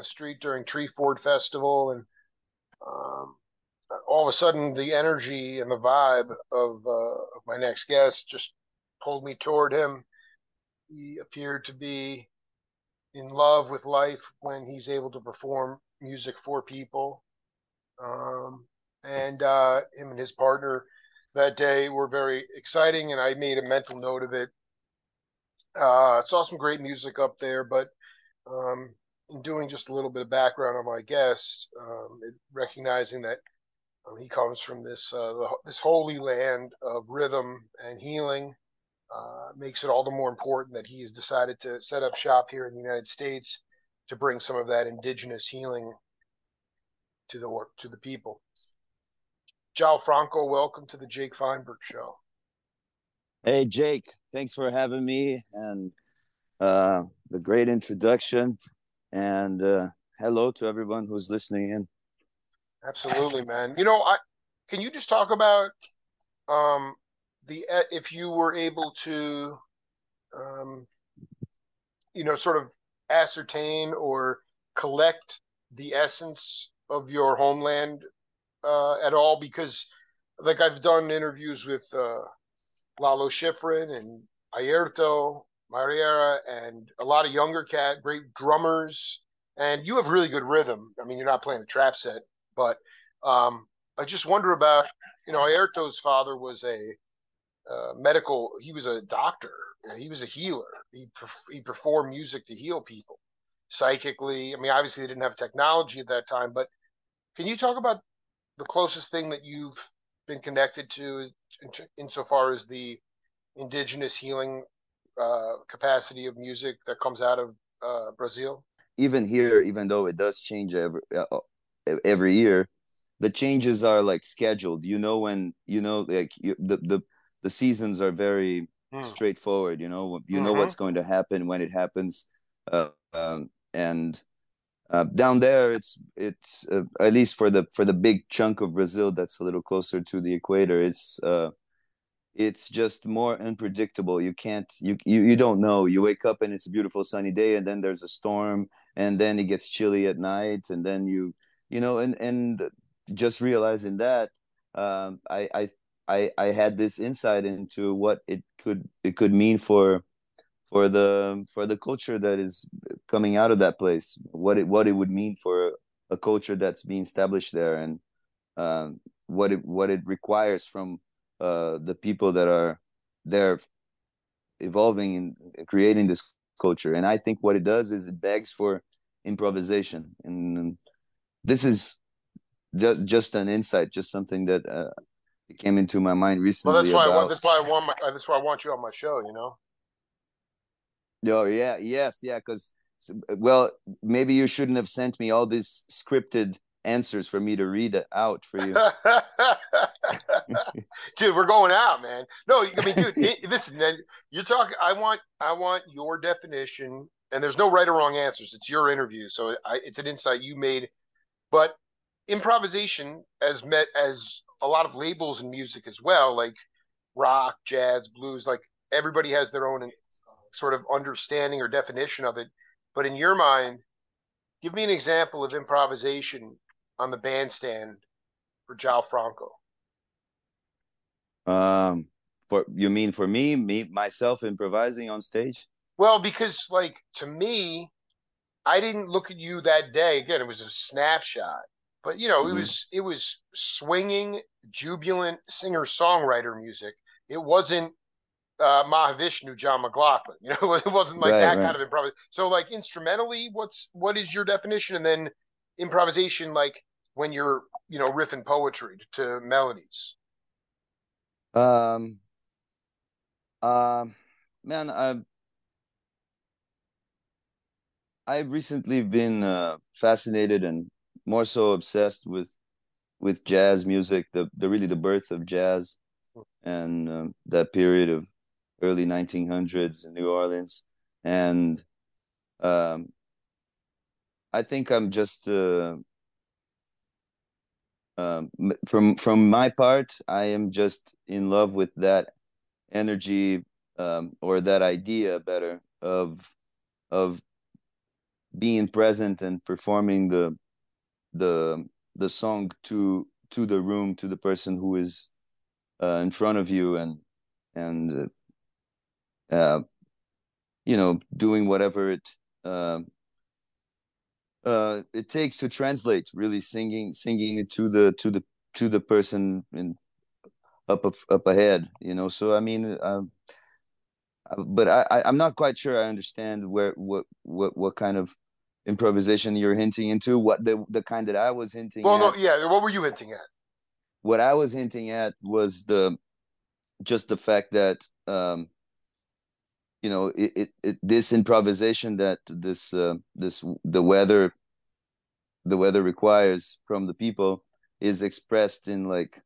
the street during Treefort Festival, and um, all of a sudden, the energy and the vibe of, uh, of my next guest just pulled me toward him. He appeared to be in love with life when he's able to perform music for people. Um, and uh, him and his partner that day were very exciting, and I made a mental note of it. Uh, saw some great music up there, but um, in doing just a little bit of background on my guest, um, recognizing that um, he comes from this uh, the, this holy land of rhythm and healing, uh, makes it all the more important that he has decided to set up shop here in the United States to bring some of that indigenous healing to the to the people. João Franco, welcome to the Jake Feinberg Show. Hey, Jake, thanks for having me and uh, the great introduction. And uh, hello to everyone who's listening in. Absolutely, man. You know, I can you just talk about um, the if you were able to, um, you know, sort of ascertain or collect the essence of your homeland uh, at all because like I've done interviews with uh, Lalo Schifrin and Airto Moreira and a lot of younger cat, great drummers, and you have really good rhythm. I mean, you're not playing a trap set, but um, I just wonder about you know Airto's father was a uh, medical. He was a doctor. He was a healer. He he performed music to heal people psychically. I mean, obviously they didn't have technology at that time, but can you talk about the closest thing that you've been connected to in, insofar as the indigenous healing uh, capacity of music that comes out of uh, Brazil? Even here, even though it does change every uh, uh, every year, the changes are like scheduled. You know when you know like you, the the the seasons are very hmm. straightforward. You know you mm-hmm. know what's going to happen when it happens, uh, um, and uh, down there it's it's uh, at least for the for the big chunk of brazil that's a little closer to the equator it's uh it's just more unpredictable. You can't you, you you don't know. You wake up and it's a beautiful sunny day and then there's a storm and then it gets chilly at night and then you you know and and just realizing that um i i i, I had this insight into what it could it could mean for for the for the culture that is coming out of that place what it what it would mean for a culture that's being established there and um, what it what it requires from uh, the people that are there evolving and creating this culture and i think what it does is it begs for improvisation and this is just just an insight just something that uh, came into my mind recently well that's why about... I want, that's why i want my, that's why i want you on my show you know Oh yeah, yes, yeah. Because well, maybe you shouldn't have sent me all these scripted answers for me to read it out for you. dude, we're going out, man. No, I mean, dude, it, listen, man, you're talking. I want, I want your definition, and there's no right or wrong answers. It's your interview, so I, it's an insight you made. But improvisation, as met as a lot of labels in music as well, like rock, jazz, blues, like everybody has their own sort of understanding or definition of it. But in your mind, give me an example of improvisation on the bandstand for João Franco. Um, for you mean for me, me myself improvising on stage? Well, because like to me, I didn't look at you that day. Again, it was a snapshot, but you know, mm-hmm. it was it was swinging, jubilant singer songwriter music. It wasn't uh, Mahavishnu, John McLaughlin. You know, it wasn't like right, that right. kind of improvisation. So, like instrumentally, what's what is your definition? And then improvisation, like when you're you know riffing poetry to melodies. Um. Um, man, I've I've recently been uh, fascinated and more so obsessed with with jazz music, the the really the birth of jazz, and um, that period of early 1900s in New Orleans, and um, I think I'm just uh, um, from from my part, I am just in love with that energy um, or that idea, better of of being present and performing the the the song to to the room to the person who is uh, in front of you and and uh, uh you know doing whatever it uh, uh, it takes to translate really singing singing it to the to the to the person in up up ahead you know so i mean um, uh, but I, I'm not quite sure I understand where what what what kind of improvisation you're hinting into. What the the kind that I was hinting. Well, at, no, yeah. What were you hinting at? What I was hinting at was the just the fact that um, you know it, it, it this improvisation that this uh, this the weather the weather requires from the people is expressed in like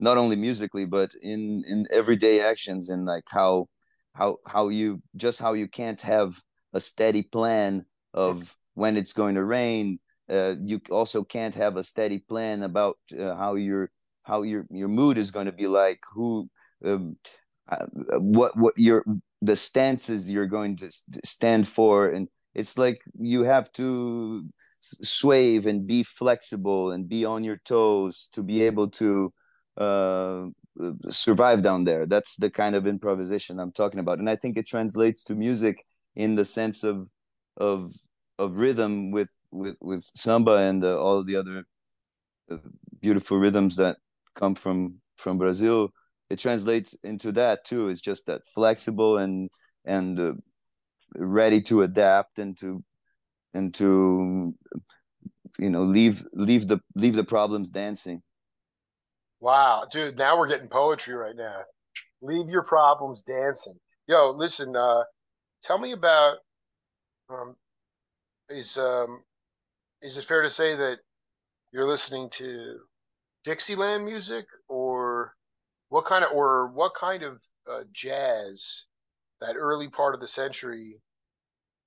not only musically but in in everyday actions and like how how how you just how you can't have a steady plan of when it's going to rain. Uh, you also can't have a steady plan about uh, how your how your your mood is going to be like who um, uh, what what your the stances you're going to stand for and it's like you have to swave and be flexible and be on your toes to be able to uh, survive down there. That's the kind of improvisation I'm talking about, and I think it translates to music in the sense of of of rhythm with with with samba and uh, all the other uh, beautiful rhythms that come from from Brazil. It translates into that too. It's just that flexible and and uh, ready to adapt and to and to you know leave leave the leave the problems dancing Wow, dude, now we're getting poetry right now. Leave your problems dancing. Yo, listen, uh, tell me about um, is um, is it fair to say that you're listening to Dixieland music or what kind of or what kind of uh, jazz that early part of the century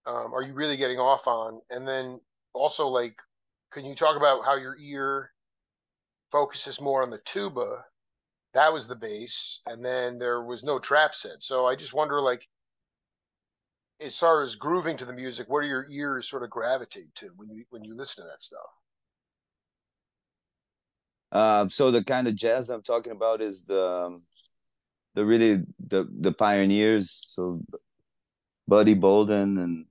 um, are you really getting off on? And then also like, can you talk about how your ear focuses more on the tuba. That was the bass, and then there was no trap set. So I just wonder, like, as far as grooving to the music, what do your ears sort of gravitate to when you when you listen to that stuff? Uh, so the kind of jazz I'm talking about is the um, the really the the pioneers. So Buddy Bolden and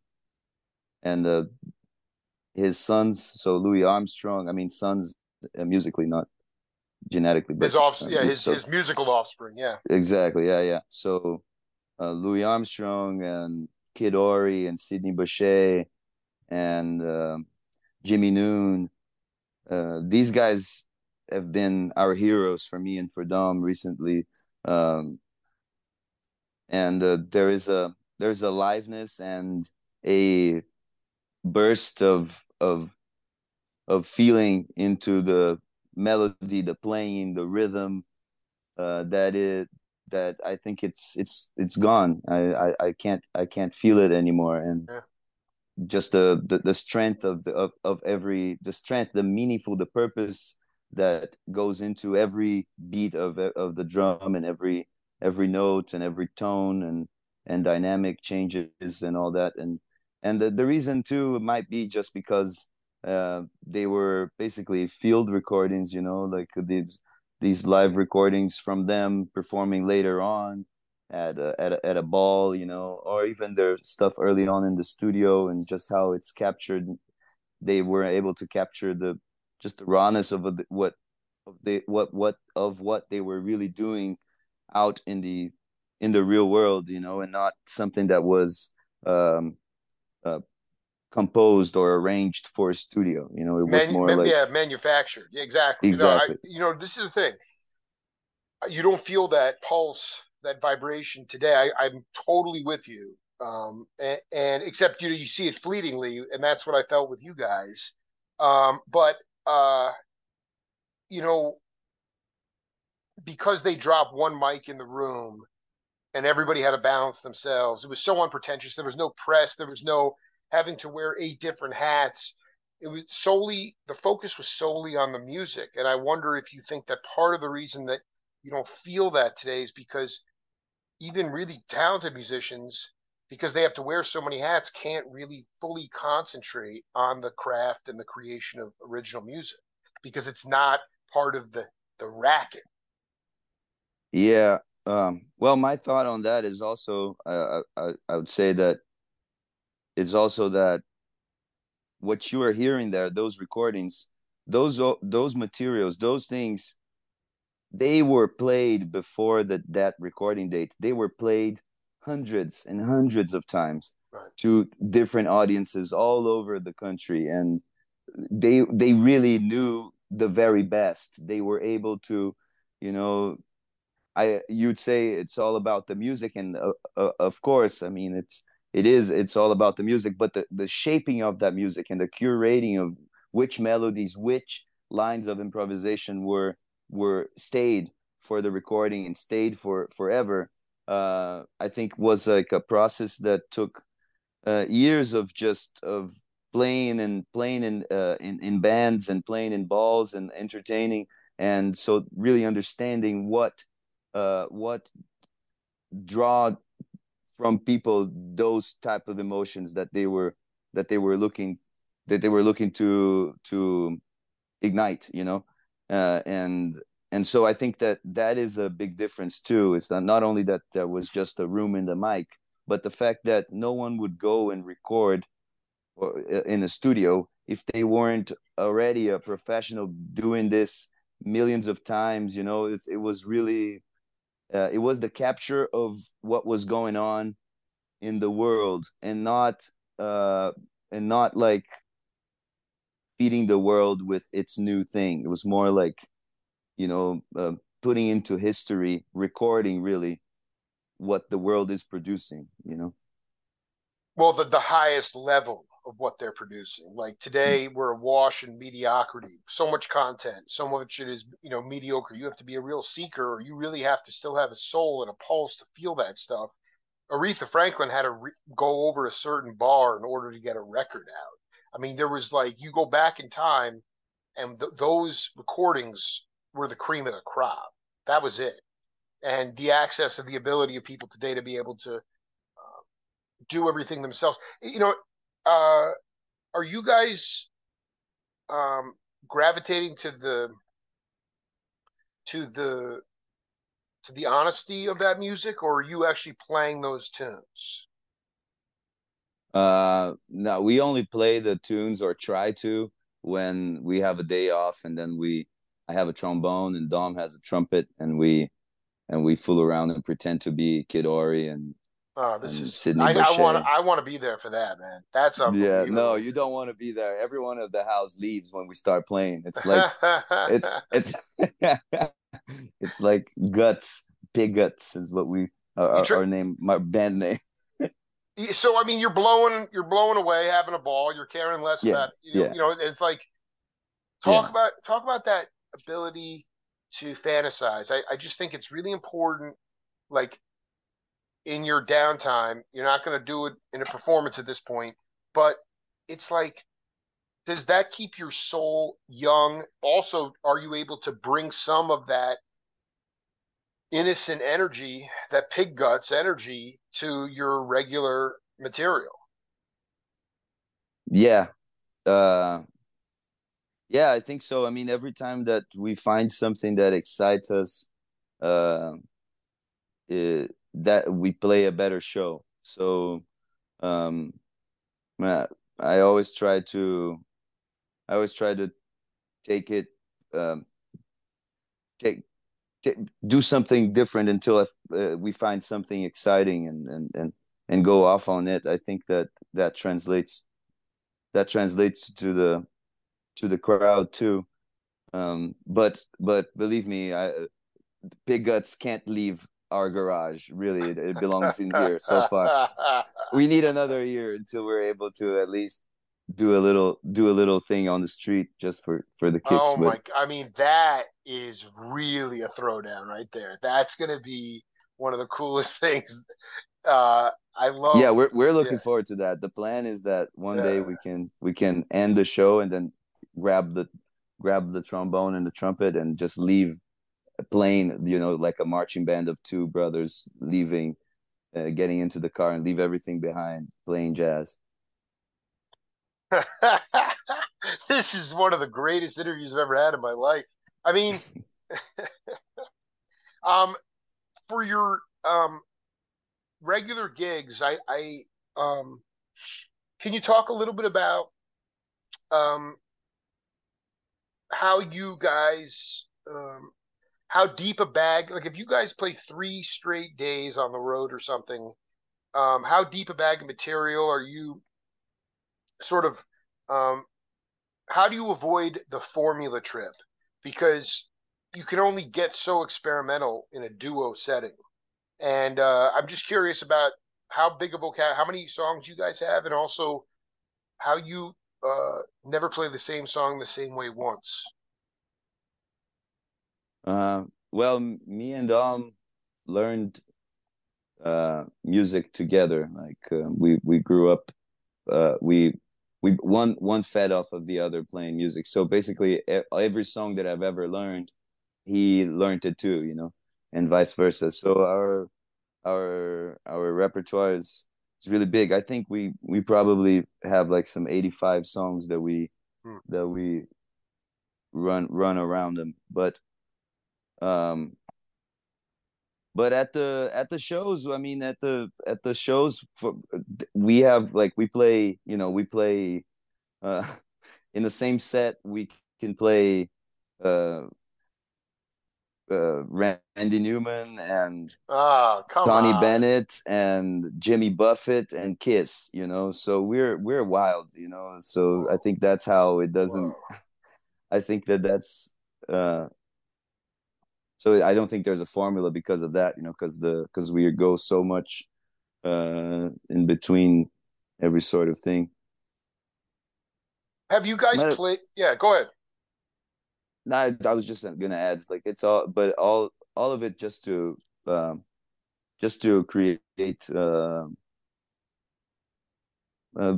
and uh, his sons. So Louis Armstrong. I mean, sons uh, musically, not genetically. But, his off, yeah, his so, his musical offspring, yeah. Exactly, yeah, yeah. So uh, Louis Armstrong and Kid Ory and Sidney Bechet and uh, Jimmie Noone. Uh, these guys have been our heroes for me and for Dom recently. Um, and uh, there is a there's a liveness and a burst of of of feeling into the melody, the playing, the rhythm. Uh, that it that I think it's it's it's gone. I, I, I can't I can't feel it anymore, and yeah. just the, the the strength of the of, of every the strength, the meaningful, the purpose that goes into every beat of of the drum and every every note and every tone and and dynamic changes and all that and and the, the reason too might be just because uh, they were basically field recordings, you know, like these these live recordings from them performing later on at a, at a, at a ball, you know, or even their stuff early on in the studio and just how it's captured. They were able to capture the just the rawness of what of they what what of what they were really doing out in the in the real world, you know, and not something that was um, uh, composed or arranged for a studio. You know, it was more man, like yeah, manufactured. Yeah, exactly. Exactly. You know, I, you know, this is the thing. You don't feel that pulse, that vibration today. I, I'm totally with you. Um, and, and except you know, you see it fleetingly, and that's what I felt with you guys. Um, but uh, you know, because they dropped one mic in the room and everybody had to balance themselves. It was so unpretentious. There was no press. There was no having to wear eight different hats. It was solely the focus was solely on the music, and I wonder if you think that part of the reason that you don't feel that today is because even really talented musicians because they have to wear so many hats, can't really fully concentrate on the craft and the creation of original music because it's not part of the the racket. Yeah. Um, well, my thought on that is also, uh, I, I would say that it's also that what you are hearing there, those recordings, those those materials, those things, they were played before the that recording date. They were played hundreds and hundreds of times right. to different audiences all over the country, and they they really knew the very best. They were able to, you know, I you'd say it's all about the music, and uh, uh, of course, I mean it's it is it's all about the music, but the the shaping of that music and the curating of which melodies, which lines of improvisation were were stayed for the recording and stayed for forever. Uh, I think was like a process that took uh, years of just of playing and playing in, uh, in in bands and playing in balls and entertaining, and so really understanding what uh, what draw from people those type of emotions that they were that they were looking that they were looking to to ignite you know? Uh, and and so i think that that is a big difference too. It's not, not only that there was just a room in the mic but the fact that no one would go and record uh, in a studio if they weren't already a professional doing this millions of times you know? It, it was really uh, it was the capture of what was going on in the world and not uh and not like feeding the world with its new thing. It was more like you know uh, putting into history recording really what the world is producing you know? Well the, the highest level of what they're producing. Like today we're awash in mediocrity. So much content so much it is you know mediocre. You have to be a real seeker or you really have to still have a soul and a pulse to feel that stuff. Aretha franklin had to re- go over a certain bar in order to get a record out. I mean, there was like you go back in time, and th- those recordings were the cream of the crop. That was it, and the access and the ability of people today to be able to uh, do everything themselves. You know, uh, are you guys um, gravitating to the to the to the honesty of that music, or are you actually playing those tunes? Uh, no, we only play the tunes or try to when we have a day off, and then we I have a trombone and Dom has a trumpet, and we and we fool around and pretend to be Kid Ory and Oh, this is Sidney. I, I want. I want to be there for that, man. That's yeah. No, you don't want to be there. Everyone of the house leaves when we start playing. It's like it's it's it's like guts. Pig guts is what we our, our name, my band name so I mean, you're blowing, you're blowing away, having a ball. You're caring less yeah, about, you know, yeah. you know, it's like talk yeah. about talk about that ability to fantasize. I, I just think it's really important. Like in your downtime, you're not going to do it in a performance at this point, but it's like, does that keep your soul young? Also, are you able to bring some of that innocent energy, that pig guts energy to your regular material. Yeah. Uh yeah, I think so. I mean, every time that we find something that excites us, uh, it, that we play a better show. So, um, I always try to, I always try to take it, um, take do something different until uh, we find something exciting and, and and and go off on it i think that that translates that translates to the to the crowd too. Um but but believe me i pig guts can't leave our garage really. It, it belongs in here. So far we need another year until we're able to at least do a little do a little thing on the street just for for the kids oh my i mean that is really a throwdown right there. That's gonna be one of the coolest things. Uh i love yeah we're, we're looking yeah. forward to that. The plan is that one yeah. day we can we can end the show and then grab the grab the trombone and the trumpet and just leave playing you know like a marching band of two brothers leaving uh, getting into the car and leave everything behind, playing jazz. this is one of the greatest interviews I've ever had in my life. I mean, um, for your um regular gigs, I, I um, can you talk a little bit about um how you guys um how deep a bag like if you guys play three straight days on the road or something um how deep a bag of material are you sort of um how do you avoid the formula trip? Because you can only get so experimental in a duo setting. And uh i'm just curious about how big a vocab how many songs you guys have and also how you uh never play the same song the same way once uh, well, me and Dom learned uh, music together. Like uh, we we grew up, uh, we we one one fed off of the other playing music. So basically, every song that I've ever learned, he learned it too. You know, and vice versa. So our our our repertoire is is really big. I think we we probably have like some eighty five songs that we hmm. that we run run around them, but um, but at the at the shows, I mean, at the at the shows, for, we have like we play, you know, we play uh, in the same set. We can play uh, uh, Randy Newman and oh, Tony on. Bennett and Jimmy Buffett and Kiss, you know. So we're we're wild, you know. So I think that's how it doesn't. Whoa. I think that that's uh, so I don't think there's a formula because of that, you know, because the because we go so much uh in between every sort of thing. Have you guys played? Yeah, go ahead. No, I, I was just gonna add, like it's all, but all all of it just to um, just to create uh, uh,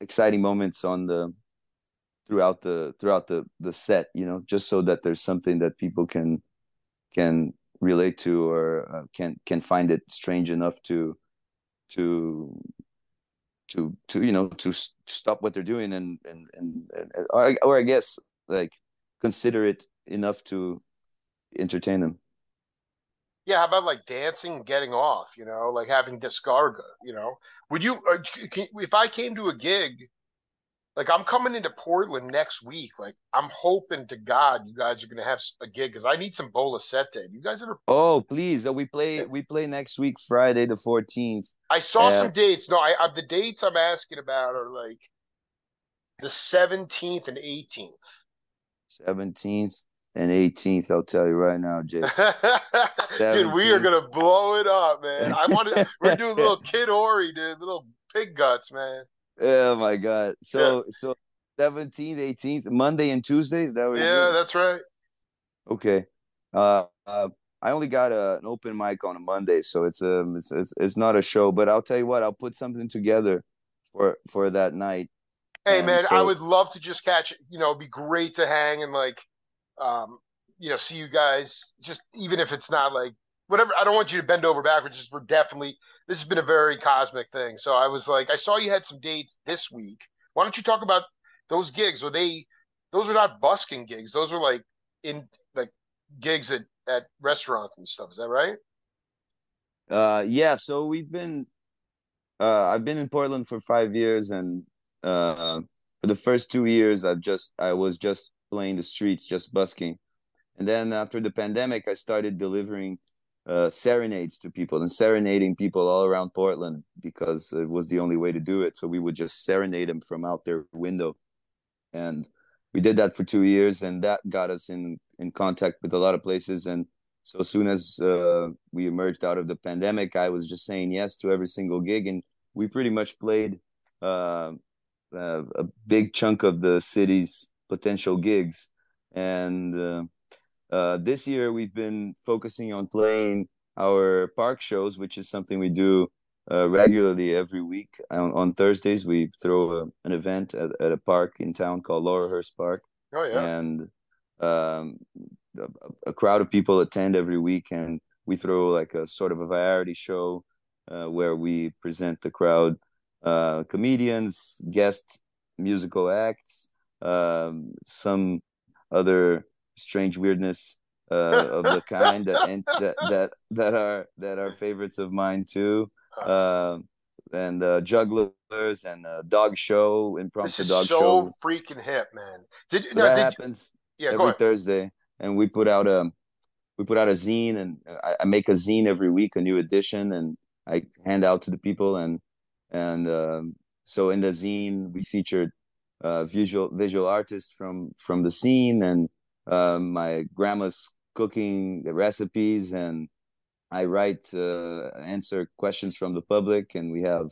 exciting moments on the throughout the throughout the the set, you know, just so that there's something that people can can relate to or uh, can can find it strange enough to to to to you know to stop what they're doing and and and, and or, or I guess like consider it enough to entertain them. Yeah, how about like dancing and getting off? You know, like having descarga. You know, would you uh, can, if I came to a gig like I'm coming into Portland next week. Like I'm hoping to God you guys are gonna have a gig because I need some Bola Sete. You guys ever? Oh please! Oh, we play we play next week Friday the 14th. I saw some dates. No, I, I the dates I'm asking about are like the 17th and 18th. 17th and 18th. I'll tell you right now, Jay. dude, we are gonna blow it up, man. I want to. we're doing a little Kid Ory, dude. Little pig guts, man. Oh my god. So yeah. so 17th, 18th, Monday and Tuesdays. That was Yeah, that's right. Okay. Uh, uh I only got a, an open mic on a Monday, so it's um it's, it's, it's not a show, but I'll tell you what, I'll put something together for for that night. Hey man, so, I would love to just catch you know, it'd be great to hang and like um you know, see you guys just even if it's not like whatever I don't want you to bend over backwards, just we're definitely this has been a very cosmic thing. So I was like, I saw you had some dates this week. Why don't you talk about those gigs? Are they those are not busking gigs? Those are like in like gigs at at restaurants and stuff. Is that right? Uh, yeah. So we've been. Uh, I've been in Portland for five years, and uh, for the first two years, I've just I was just playing the streets, just busking, and then after the pandemic, I started delivering uh, serenades to people and serenading people all around Portland because it was the only way to do it. So we would just serenade them from out their window, and we did that for two years, and that got us in in contact with a lot of places. And so soon as uh, we emerged out of the pandemic, I was just saying yes to every single gig, and we pretty much played uh, uh a big chunk of the city's potential gigs, and uh, uh, this year we've been focusing on playing our park shows, which is something we do uh, regularly every week. On, on Thursdays, we throw a, an event at, at a park in town called Laurelhurst Park. Oh yeah, and um, a, a, crowd of people attend every week, and we throw like a sort of a variety show uh, where we present the crowd uh, comedians, guest musical acts, um, some other strange weirdness uh, of the kind that, and that that that are that are favorites of mine too. Uh, and uh, jugglers and a dog show, impromptu dog so show. freaking hip, man. Did, So now, that did happens yeah, every. Thursday, and we put out a we put out a zine, and I, I make a zine every week, a new edition, and I hand out to the people, and and um, so in the zine we featured uh, visual visual artists from from the scene, and um, my grandma's cooking the recipes, and I write uh, answer questions from the public, and we have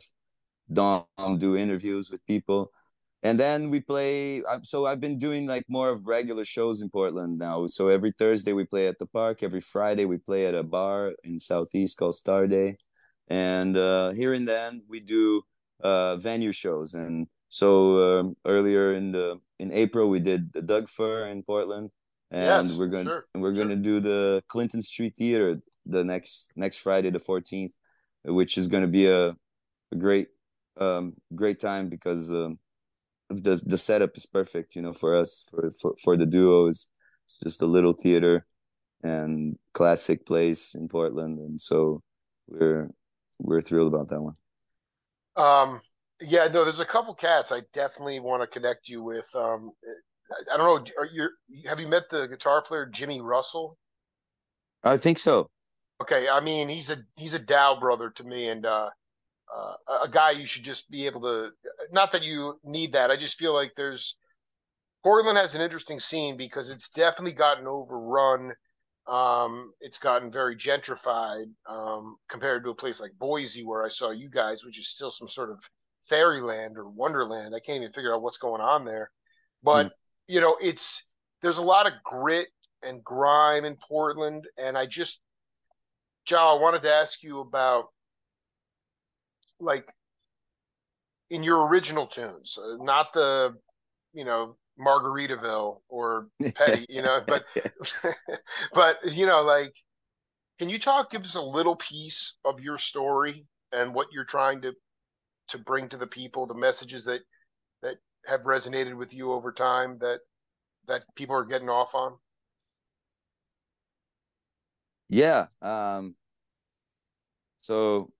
Dom do interviews with people. And then we play so i've been doing like more of regular shows in portland now. So every thursday we play at the park. Every friday we play at a bar in southeast called star day and uh, here and then we do uh, venue shows and so um, earlier in the in april we did the Doug Fir in portland and Yes, we're going sure, and we're sure. going to do the clinton street theater the next next friday the 14th which is going to be a, a great um great time because um the the setup is perfect, you know, for us for for for the duos. It's just a little theater and classic place in Portland, and so we're we're thrilled about that one. Um, yeah, no, there's a couple cats I definitely want to connect you with. Um, I, I don't know. Are you have you met the guitar player Jimmy Russell? I think so. Okay, I mean he's a he's a Dow brother to me, and uh, uh, a guy you should just be able to. Not that you need that. I just feel like there's Portland has an interesting scene because it's definitely gotten overrun. Um, it's gotten very gentrified um, compared to a place like Boise, where I saw you guys, which is still some sort of fairyland or wonderland. I can't even figure out what's going on there. But Mm. you know, it's there's a lot of grit and grime in Portland, and I just, Joe, I wanted to ask you about like in your original tunes, uh, not the, you know, Margaritaville or Petty, you know, but but you know, like, can you talk, give us a little piece of your story and what you're trying to to bring to the people, the messages that that have resonated with you over time that that people are getting off on? yeah. Um. So,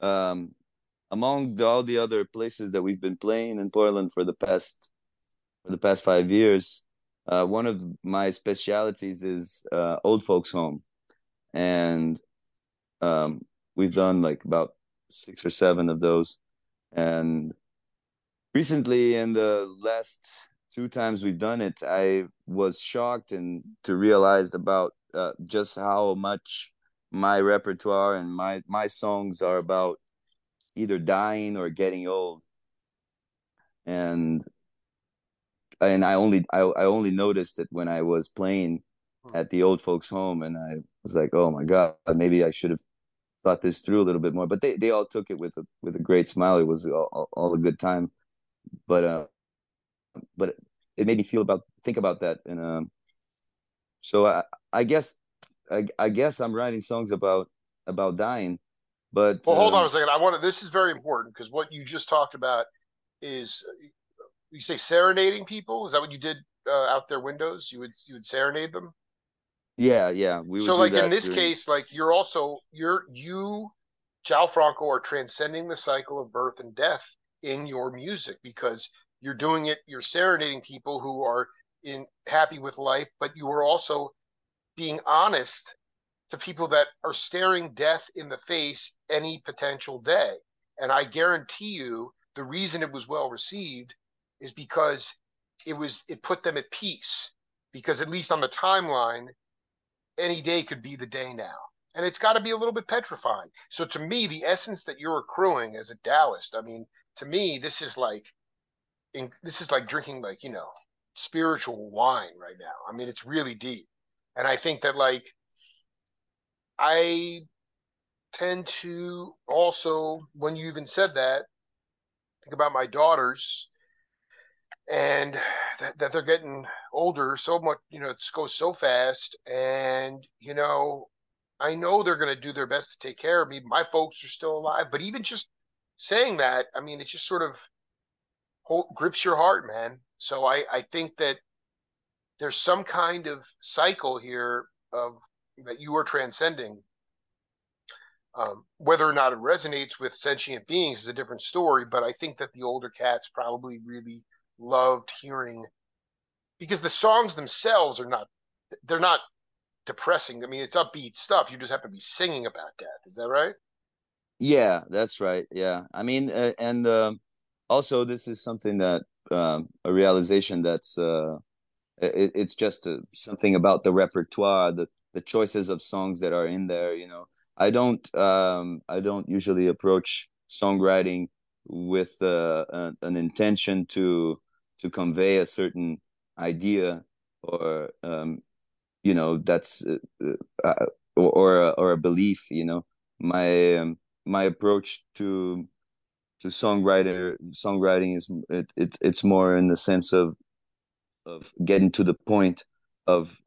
um, among the, all the other places that we've been playing in Portland for the past for the past five years, uh, one of my specialities is uh, old folks home, and um, we've done like about six or seven of those, and recently in the last two times we've done it, I was shocked and to realize about uh, just how much my repertoire and my my songs are about either dying or getting old. And and i only i, I only noticed it when i was playing at the old folks home and i was like oh my god maybe i should have thought this through a little bit more. But they, they all took it with a with a great smile. It was all, all, all a good time. But uh but it made me feel about think about that. And um so i i guess I, I guess I'm writing songs about about dying, but Well, hold on um, a second. I want to. This is very important because what you just talked about is you say serenading people. Is that what you did uh, out their windows? You would you would serenade them. yeah, yeah, we would So, like in this during. case, like you're also you're you, João Franco, are transcending the cycle of birth and death in your music because you're doing it. You're serenading people who are in happy with life, but you are also being honest to people that are staring death in the face any potential day. And I guarantee you the reason it was well received is because it was it put them at peace because at least on the timeline any day could be the day now. And it's got to be a little bit petrifying. So to me the essence that you're accruing as a Taoist, I mean, to me this is like in, this is like drinking like, you know, spiritual wine right now. I mean, it's really deep. And I think that like I tend to also, when you even said that, think about my daughters and that, that they're getting older so much, you know, it goes so fast. And, you know, I know they're going to do their best to take care of me. My folks are still alive, but even just saying that, I mean, it just sort of hold, grips your heart, man. So I, I think that there's some kind of cycle here of that you are transcending. Um, whether or not it resonates with sentient beings is a different story, but I think that the older cats probably really loved hearing because the songs themselves are not they're not depressing. I mean, it's upbeat stuff. You just have to be singing about that. Is that right? Yeah, that's right. Yeah, I mean, uh, and uh, also this is something that um, a realization that's uh, it, it's just a, something about the repertoire, the the choices of songs that are in there. You know, I don't um, I don't usually approach songwriting with uh, an, an intention to to convey a certain idea or um, you know that's uh, uh, or or a, or a belief you know my um, my approach to to songwriter songwriting is it, it it's more in the sense of of getting to the point of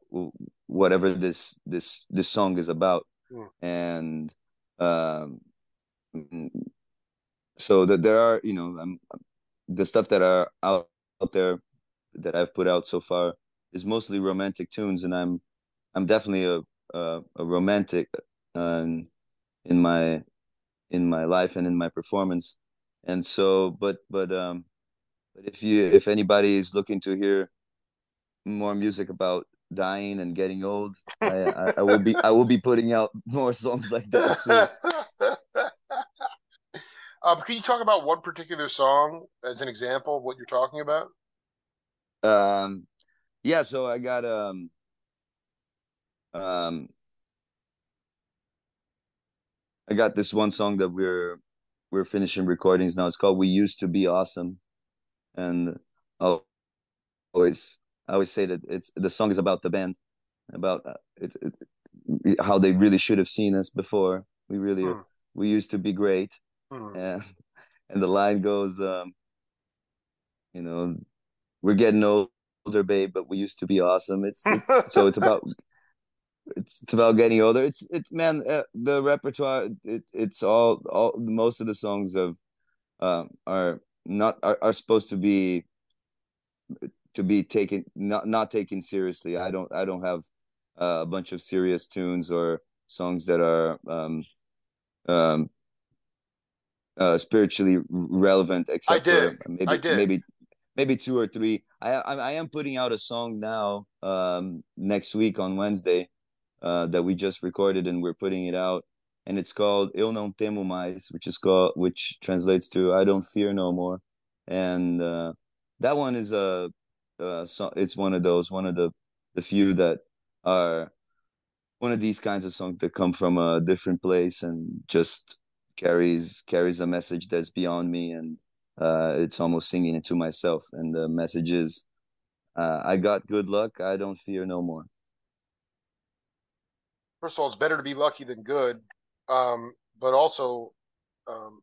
whatever this this this song is about mm. and um so that there are you know um, the stuff that are out, out there that I've put out so far is mostly romantic tunes and I'm I'm definitely a a, a romantic uh, in my in my life and in my performance. And so, but but um, but if you if anybody is looking to hear more music about dying and getting old, I, I, I will be I will be putting out more songs like that soon. um, can you talk about one particular song as an example of what you're talking about? Um, yeah. So I got um um I got this one song that we're we're finishing recordings now. It's called "We Used to Be Awesome," and always I always say that it's the song is about the band, about uh, it, it, how they really should have seen us before. We really hmm. we used to be great, hmm. and and the line goes, um, you know, we're getting older, babe, but we used to be awesome. It's, it's so it's about it's, it's about getting older. It's it's man, uh, the repertoire. It, it's all all most of the songs of um, are not are, are supposed to be to be taken not not taken seriously. I don't I don't have uh, a bunch of serious tunes or songs that are um, um, uh, spiritually relevant. Except for maybe maybe maybe two or three. I, I I am putting out a song now um, next week on Wednesday uh, that we just recorded and we're putting it out, and it's called "Eu não temo mais," which is called which translates to "I don't fear no more," and uh, that one is a uh, so it's one of those one of the the few that are one of these kinds of songs that come from a different place and just carries carries a message that's beyond me and uh, it's almost singing it to myself and the message is uh, i got good luck i don't fear no more first of all, it's better to be lucky than good. Um, but also, um,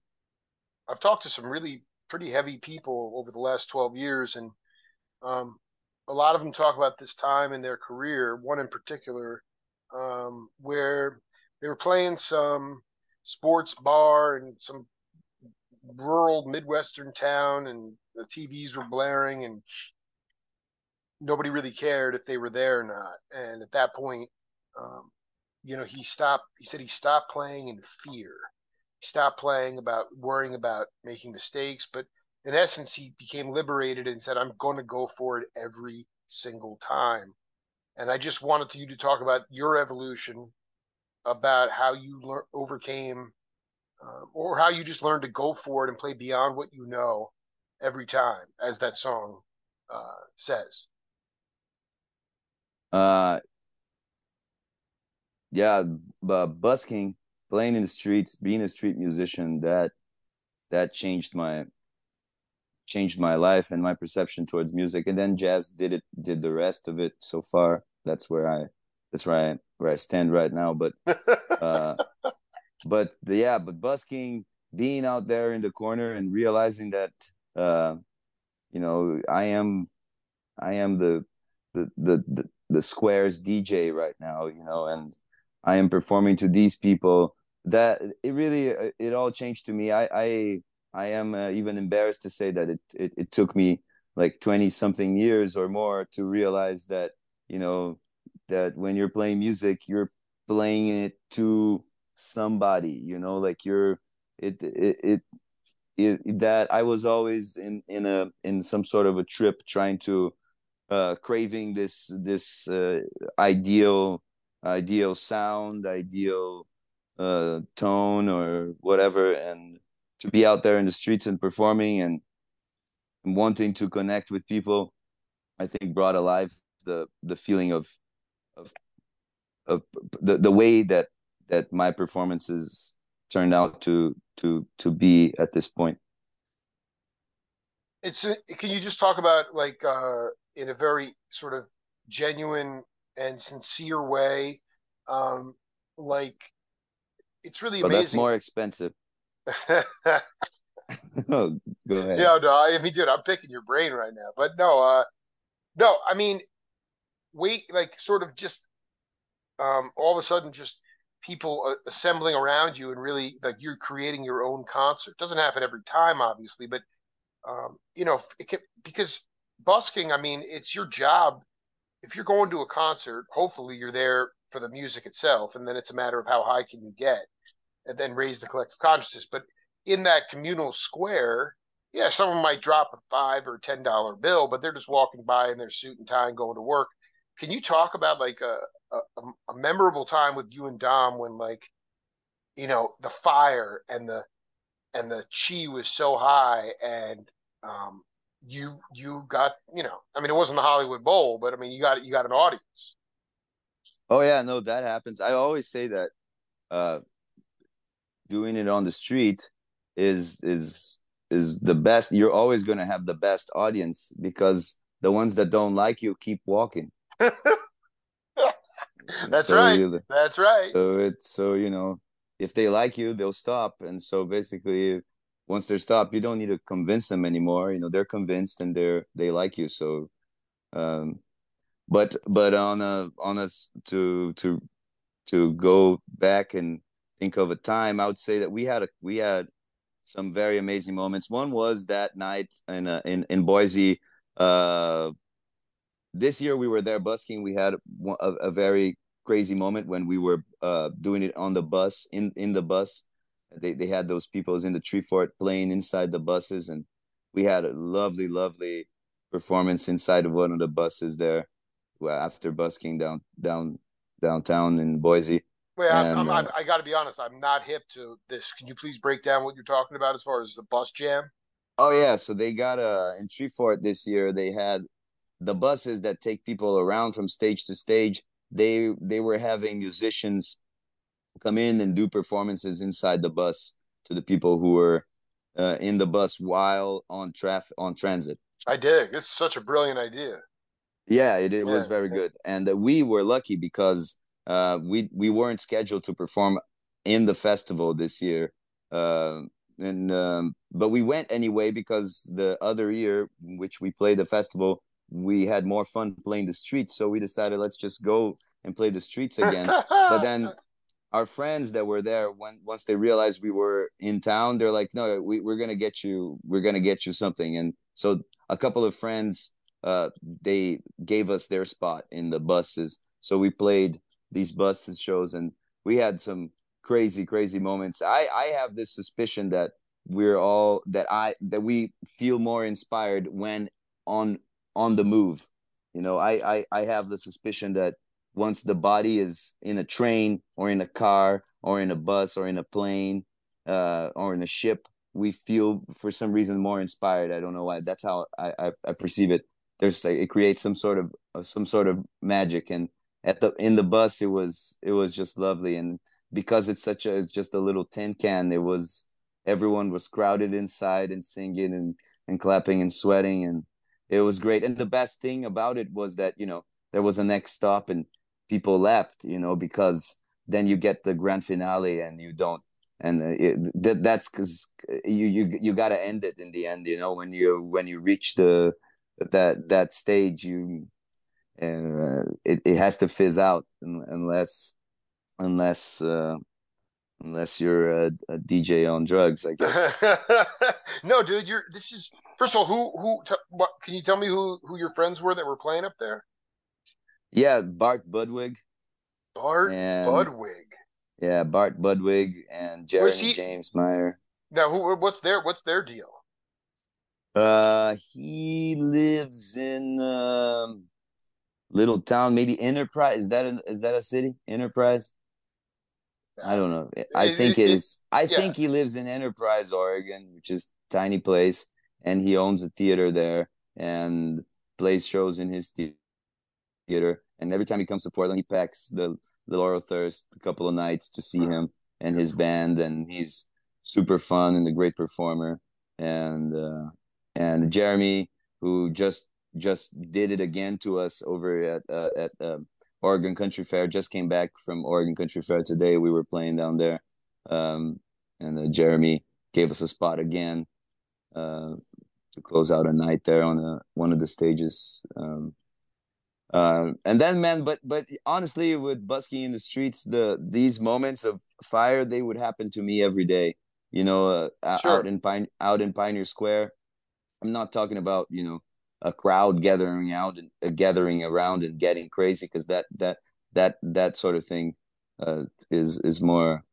I've talked to some really pretty heavy people over the last 12 years, and um, a lot of them talk about this time in their career, one in particular, um, where they were playing some sports bar in some rural Midwestern town, and the TVs were blaring, and nobody really cared if they were there or not. And at that point, um, you know, he stopped, he said he stopped playing in fear. He stopped playing about worrying about making mistakes, but in essence, he became liberated and said, I'm going to go for it every single time. And I just wanted you to talk about your evolution, about how you lear- overcame, uh, or how you just learned to go for it and play beyond what you know every time, as that song uh, says. Uh, yeah, but busking, playing in the streets, being a street musician, that that changed my changed my life and my perception towards music. And then jazz did it did the rest of it so far. That's where I that's where I where I stand right now. But uh but the, yeah, but busking, being out there in the corner and realizing that uh you know, I am I am the the the the, the squares DJ right now, you know, and I am performing to these people. That it really it all changed to me. I I I am uh, even embarrassed to say that it, it it took me like 20 something years or more to realize that you know that when you're playing music you're playing it to somebody you know like you're it it, it it, that I was always in in a in some sort of a trip trying to uh, craving this this uh, ideal ideal sound, ideal uh, tone or whatever, and to be out there in the streets and performing and, and wanting to connect with people, I think brought alive the the feeling of of of the the way that that my performances turned out to to to be at this point it's can you just talk about like uh in a very sort of genuine and sincere way um like it's really amazing. But that's more expensive. oh, go ahead. Yeah, no, I mean, dude, I'm picking your brain right now, but no, uh, no, I mean, wait, like, sort of just, um, all of a sudden, just people uh, assembling around you and really like you're creating your own concert. Doesn't happen every time, obviously, but um, you know, can, because busking, I mean, it's your job. If you're going to a concert, hopefully you're there for the music itself, and then it's a matter of how high can you get, and then raise the collective consciousness. But in that communal square, yeah, someone might drop a five or ten dollar bill, but they're just walking by in their suit and tie and going to work. Can you talk about like a a, a memorable time with you and Dom when like you know the fire and the and the chi was so high and um, you you got you know I mean it wasn't the Hollywood Bowl but I mean you got you got an audience. Oh yeah, no, that happens. I always say that uh, doing it on the street is is is the best. You're always going to have the best audience because the ones that don't like you keep walking. That's so right. That's right. So it's so you know if they like you, they'll stop, and so basically, once they're stopped, you don't need to convince them anymore. You know they're convinced and they're they like you. So, um, but but on a on us to to to go back and think of a time, I would say that we had a we had some very amazing moments. One was that night in uh, in in Boise. Uh, this year we were there busking. We had a, a very crazy moment when we were uh, doing it on the bus in in the bus. They they had those people in the Treefort playing inside the buses, and we had a lovely, lovely performance inside of one of the buses there. After busking down down downtown in Boise. Wait, and, I'm, I'm, uh, i got to be honest. I'm not hip to this. Can you please break down what you're talking about as far as the bus jam? Oh yeah, so they got a uh, in Treefort this year. They had the buses that take people around from stage to stage they they were having musicians come in and do performances inside the bus to the people who were uh, in the bus while on traffic on transit. I dig. It's such a brilliant idea. Yeah, it, it yeah, was very yeah. good, and uh, we were lucky because uh, we we weren't scheduled to perform in the festival this year, uh, and um, but we went anyway because the other year, which we played the festival, we had more fun playing the streets. So we decided let's just go and play the streets again. But then our friends that were there when once they realized we were in town they're like no we, we're gonna get you we're gonna get you something. And so a couple of friends uh they gave us their spot in the buses. So we played these buses shows and we had some crazy crazy moments i i have this suspicion that we're all that i that we feel more inspired when on on the move. You know, I, I, I have the suspicion that once the body is in a train or in a car or in a bus or in a plane uh, or in a ship, we feel for some reason more inspired. I don't know why. That's how I, I, I perceive it. There's it creates some sort of some sort of magic, and at the in the bus it was it was just lovely, and because it's such a it's just a little tin can, it was everyone was crowded inside and singing and and clapping and sweating. And it was great. And the best thing about it was that you know there was a next stop and people left you know because then you get the grand finale and you don't and it, that, that's because you you you got to end it in the end you know when you when you reach the that that stage you uh, it, it has to fizz out unless unless uh, unless you're a, a, DJ on drugs, I guess. no, dude, you're. This is first of all, who who? T- what, can you tell me who who your friends were that were playing up there? Yeah, Bart Budwig. Bart and, Budwig. Yeah, Bart Budwig and Jeremy James Meyer. Now, who? What's their What's their deal? Uh, he lives in um, little town, maybe Enterprise. Is that a, is that a city? Enterprise. I don't know. I think it, is. I yeah. think he lives in Enterprise, Oregon, which is tiny place, and he owns a theater there and plays shows in his theater. And every time he comes to Portland, he packs the the Laurel Thirst a couple of nights to see him and his band, and he's super fun and a great performer. And uh, and Jeremy, who just just did it again to us over at uh, at uh, Oregon Country Fair. Just came back from Oregon Country Fair today. We were playing down there, um, and uh, Jeremy gave us a spot again uh, to close out a night there on a, one of the stages. Um, uh, and then, man, but but honestly, with busking in the streets, the these moments of fire they would happen to me every day. You know, uh, sure. out in Pine out in Pioneer Square. I'm not talking about you know a crowd gathering out and uh, gathering around and getting crazy because that that that that sort of thing uh, is is more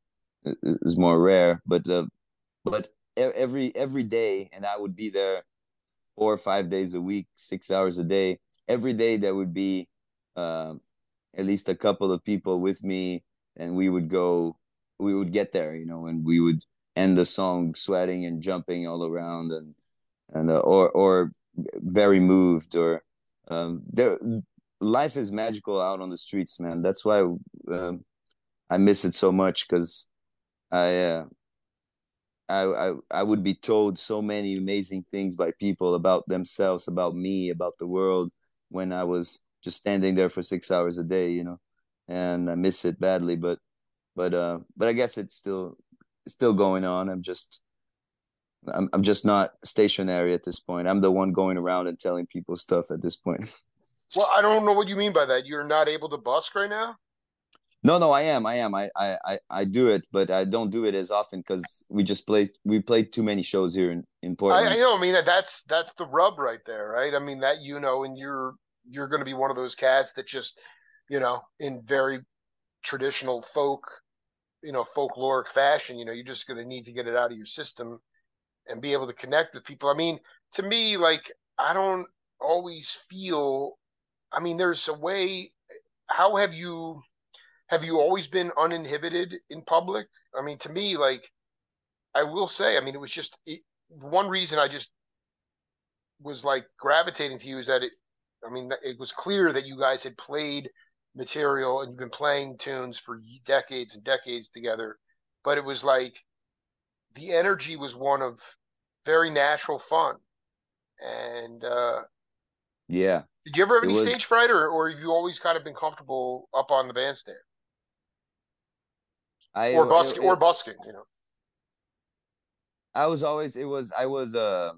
is more rare. But uh, but every every day, and I would be there four or five days a week, six hours a day. Every day there would be uh, at least a couple of people with me, and we would go. We would get there, you know, and we would end the song sweating and jumping all around and and uh, or or very moved or um, there life is magical out on the streets man. That's why um, i miss it so much because I, uh, I i i would be told so many amazing things by people about themselves about me about the world when i was just standing there for six hours a day you know and i miss it badly but but uh but i guess it's still still going on. I'm just I'm I'm just not stationary at this point. I'm the one going around and telling people stuff at this point. Well, I don't know what you mean by that. You're not able to busk right now. No, no, I am. I am. I I I do it, but I don't do it as often because we just play. We played too many shows here in in Portland. I, I know. I mean, that's that's the rub right there, right? I mean that you know, and you're you're going to be one of those cats that just, you know, in very traditional folk, you know, folkloric fashion, you know, you're just going to need to get it out of your system and be able to connect with people. I mean, to me, like I don't always feel. I mean, there's a way. How have you? Have you always been uninhibited in public? I mean, to me, like I will say, I mean, it was just it, one reason I just was like gravitating to you is that it. I mean, it was clear that you guys had played material and you've been playing tunes for decades and decades together, but it was like the energy was one of very natural fun. And uh, yeah, did you ever have any was... stage fright, or, or have you always kind of been comfortable up on the bandstand? I or busking, or busking, you know. I was always it was I was a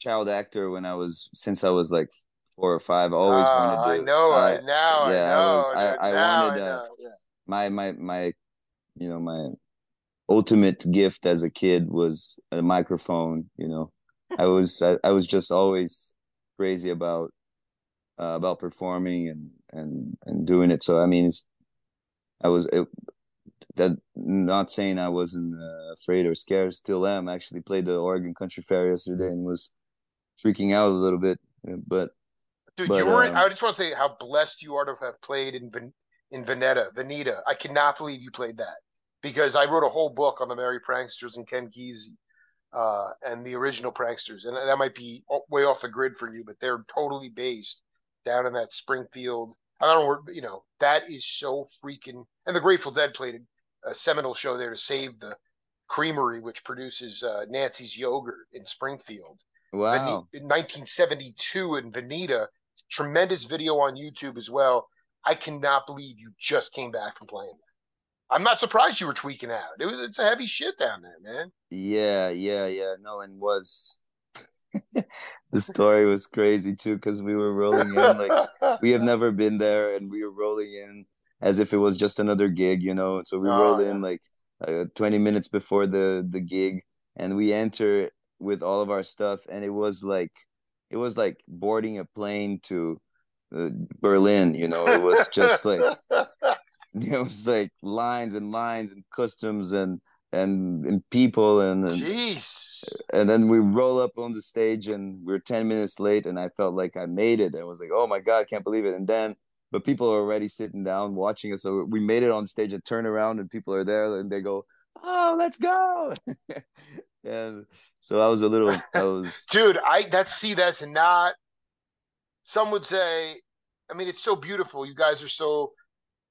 child actor when I was since I was like four or five. I always uh, wanted to. I know. I, now yeah, I know. I, was, I, I wanted. Uh, yeah. My my my, you know my ultimate gift as a kid was a microphone you know. I was I, I, was just always crazy about uh, about performing and and and doing it. So i mean i was it, that not saying i wasn't uh, afraid or scared still am. I actually played the oregon country fair yesterday and was freaking out a little bit but dude but, you were um, i just want to say how blessed you are to have played in in Veneta, Veneta. I cannot believe you played that because I wrote a whole book on the Merry Pranksters and Ken Kesey uh, and the original Pranksters, and that might be way off the grid for you, but they're totally based down in that Springfield. I don't know, you know, that is so freaking. And the Grateful Dead played a, seminal show there to save the creamery, which produces uh, Nancy's yogurt in Springfield. Wow. In 1972 in Veneta, tremendous video on YouTube as well. I cannot believe you just came back from playing that. I'm not surprised you were tweaking out. It was it's a heavy shit down there, man. Yeah, yeah, yeah. No, and was the story was crazy too because we were rolling in like we have never been there, and we were rolling in, as if it was just another gig, you know. So we oh, roll in like uh, 20 minutes before the the gig, and we enter with all of our stuff, and it was like it was like boarding a plane to uh, Berlin. You know, it was just like it was like lines and lines and customs and and and people and and, Jeez. and then we roll up on the stage and we're 10 minutes late and I felt like I made it. I was like, oh my god, I can't believe it. And then but people are already sitting down watching us. So we made it on stage and turn around and people are there and they go, Oh, let's go. and so I was a little I was dude, I that's see that's not some would say I mean it's so beautiful. You guys are so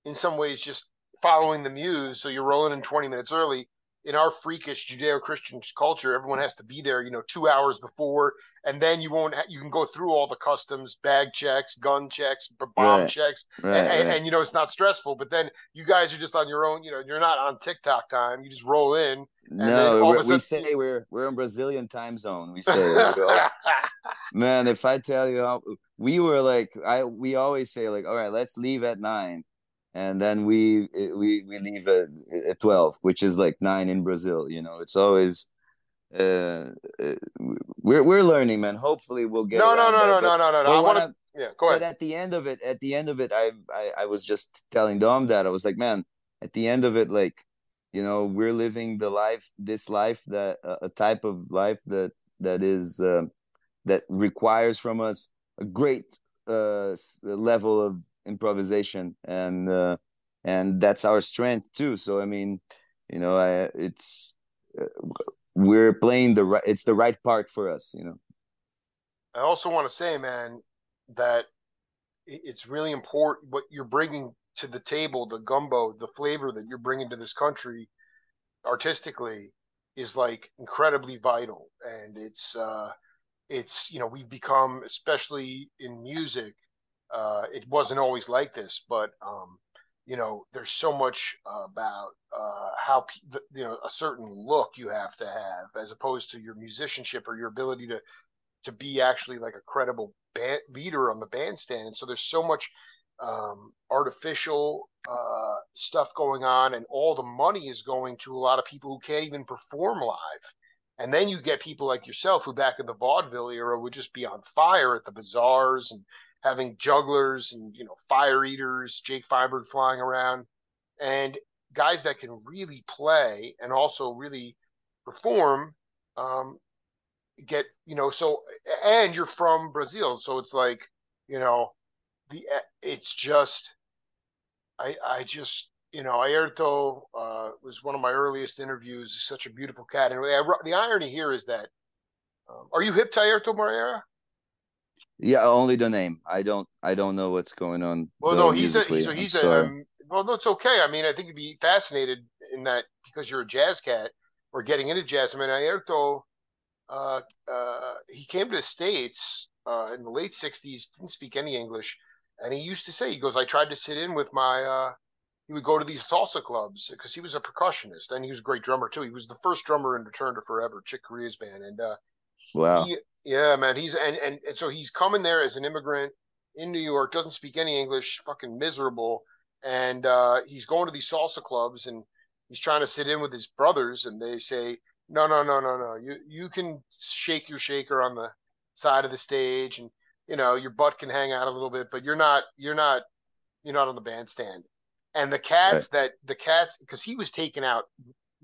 in some ways just following the muse. So you're rolling in 20 minutes early in our freakish Judeo-Christian culture, everyone has to be there, you know, two hours before, and then you won't. Ha- you can go through all the customs, bag checks, gun checks, bomb right. checks, right, and, right. And, and, you know it's not stressful. But then you guys are just on your own. You know, you're not on TikTok time. You just roll in. no, we sudden- say we're we're in Brazilian time zone. We say, man, if I tell you how we were like, I we always say like, all right, let's leave at nine and then we we we leave at, at 12 which is like 9 in brazil you know? It's always uh, uh we're we're learning man. Hopefully we'll get no no no, there, no, no no no no. i want to yeah go ahead. but at the end of it at the end of it I, I i was just telling dom that i was like man at the end of it like you know we're living the life this life that uh, a type of life that that is uh, that requires from us a great uh level of improvisation and uh, and that's our strength too. So i mean you know i it's uh, we're playing the right it's the right part for us you know. I also want to say man that it's really important what you're bringing to the table the gumbo the flavor that you're bringing to this country artistically is like incredibly vital. And it's uh it's you know we've become especially in music uh, it wasn't always like this, but um, you know, there's so much about uh, how you know a certain look you have to have, as opposed to your musicianship or your ability to to be actually like a credible band leader on the bandstand. And so there's so much um, artificial uh, stuff going on, and all the money is going to a lot of people who can't even perform live. And then you get people like yourself who back in the vaudeville era would just be on fire at the bazaars and having jugglers and you know fire eaters, Jake Feinberg flying around, and guys that can really play and also really perform. Um, get you know so and you're from Brazil, so it's like you know the it's just I I just you know Airto uh, was one of my earliest interviews. He's such a beautiful cat, and the irony here is that um, are you hip to Airto Moreira? Yeah, only the name. I don't. I don't know what's going on. Well, no, he's a. He's a. He's a um, well, no, it's okay. I mean, I think you'd be fascinated in that because you're a jazz cat or getting into jazz. I mean, Airto, uh, uh, he came to the states uh, in the late '60s. Didn't speak any English, and he used to say, he goes, "I tried to sit in with my." Uh, he would go to these salsa clubs because he was a percussionist and he was a great drummer too. He was the first drummer in Return to Forever, Chick Corea's band, and uh, wow. He, yeah, man. He's and, and and so he's coming there as an immigrant in New York, doesn't speak any English, fucking miserable, and uh, he's going to these salsa clubs and he's trying to sit in with his brothers, and they say, no, no, no, no, no. You you can shake your shaker on the side of the stage, and you know your butt can hang out a little bit, but you're not you're not you're not on the bandstand. And the cats right. that the cats because he was taking out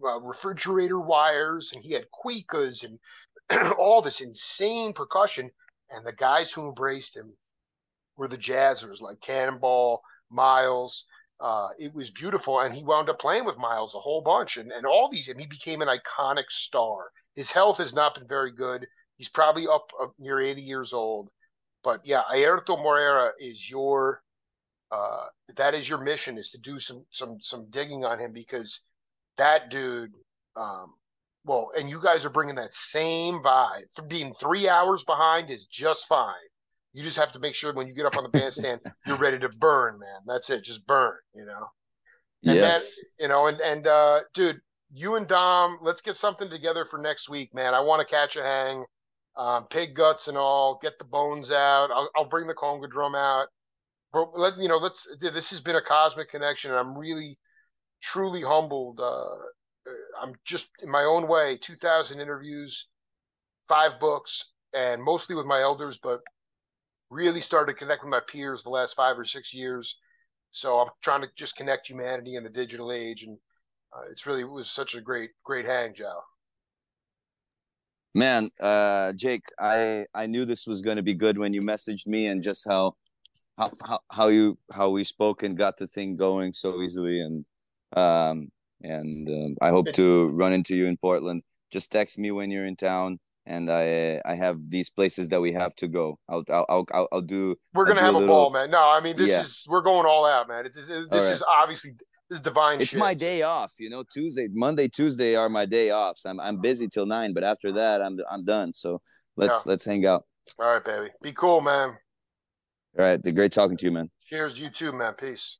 uh, refrigerator wires and he had cuicas and all this insane percussion. And the guys who embraced him were the jazzers like Cannonball, Miles. Uh, it was beautiful. And he wound up playing with Miles a whole bunch and, and all these. And he became an iconic star. His health has not been very good. He's probably up, near 80 years old. But yeah, Airto Moreira is your uh, that is your mission is to do some some some digging on him because that dude um, well, and you guys are bringing that same vibe. Being three hours behind is just fine. You just have to make sure when you get up on the bandstand, you're ready to burn, man. That's it. Just burn, you know? And yes. Then, you know, and, and, uh, dude, you and Dom, let's get something together for next week, man. I want to catch a hang, um, pig guts and all, get the bones out. I'll, I'll bring the conga drum out. but let you know. Let's. This has been a cosmic connection, and I'm really, truly humbled. Uh, I'm just in my own way. Two thousand interviews, five books, and mostly with my elders, but really started to connect with my peers the last five or six years. So I'm trying to just connect humanity in the digital age, and uh, it's really it was such a great great hang, Joe. Man, uh, Jake, I I knew this was going to be good when you messaged me, and just how how how how you how we spoke and got the thing going so easily, and um and um, I hope to run into you in Portland. Just text me when you're in town and I I have these places that we have to go. I'll I'll I'll, I'll do. We're gonna I'll have a, a little, ball, man. No, I mean this yeah. is we're going all out, man. It's, it's this right. is obviously this is divine. It's shit. my day off. You know, Tuesday, Monday, Tuesday are my day offs. I'm I'm busy till nine, but after that, I'm I'm done. So let's yeah. let's hang out. All right, baby. Be cool, man. All right. Great talking to you, man. Cheers, you too, man. Peace.